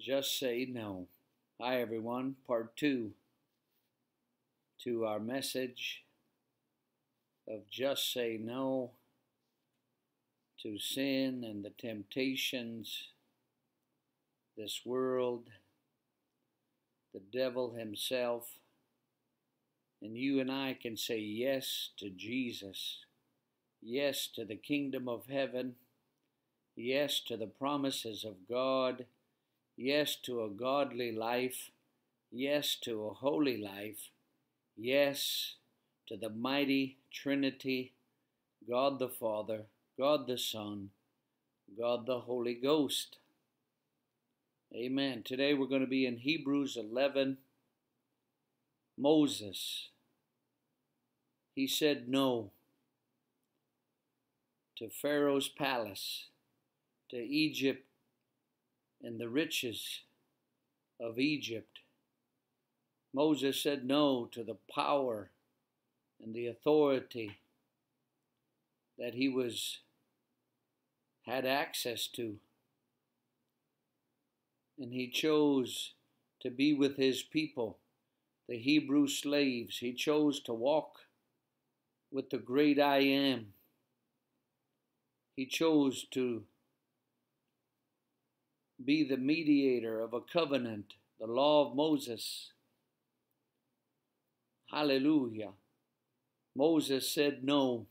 Just say no. Hi, everyone. Part two to our message of just say no to sin and the temptations, this world, the devil himself. And you and I can say yes to Jesus, yes to the kingdom of heaven, yes to the promises of God yes to a godly life, yes to a holy life, yes to the mighty Trinity, God the Father, God the Son, God the Holy Ghost. Amen. Today we're going to be in Hebrews 11. Moses, he said no to Pharaoh's palace, to Egypt and the riches of Egypt. Moses said no to the power and the authority that he was had access to. And he chose to be with his people, the Hebrew slaves. He chose to walk with the great I am. He chose to be the mediator of a covenant, the law of Moses. Hallelujah. Moses said no.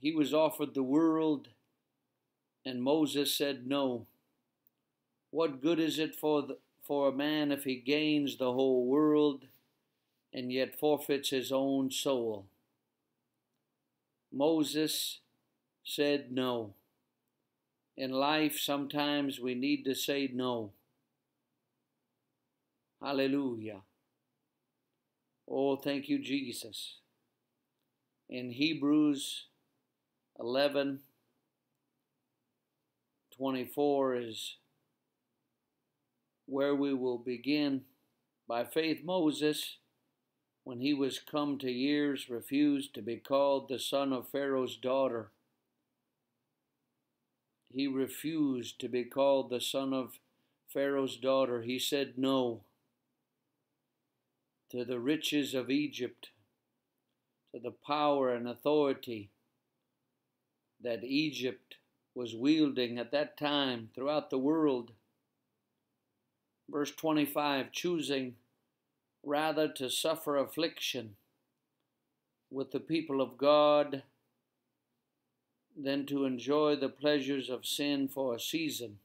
He was offered the world, and Moses said no. What good is it for, the, for a man if he gains the whole world and yet forfeits his own soul? Moses said no in life, sometimes we need to say no. Hallelujah. Oh, thank you, Jesus. In Hebrews 11 24 is where we will begin. By faith, Moses, when he was come to years, refused to be called the son of Pharaoh's daughter he refused to be called the son of Pharaoh's daughter. He said no to the riches of Egypt, to the power and authority that Egypt was wielding at that time throughout the world. Verse 25 choosing rather to suffer affliction with the people of God than to enjoy the pleasures of sin for a season.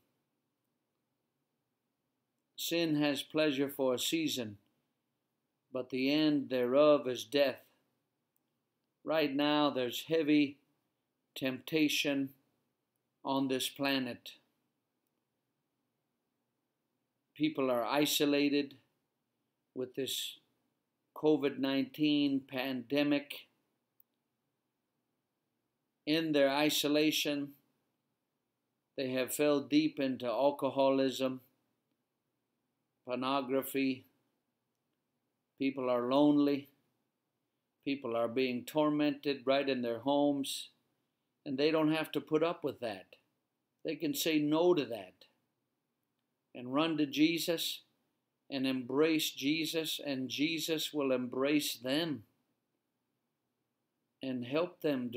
Sin has pleasure for a season, but the end thereof is death. Right now, there's heavy temptation on this planet. People are isolated with this COVID 19 pandemic in their isolation, they have fell deep into alcoholism, pornography. People are lonely. People are being tormented right in their homes, and they don't have to put up with that. They can say no to that and run to Jesus and embrace Jesus, and Jesus will embrace them and help them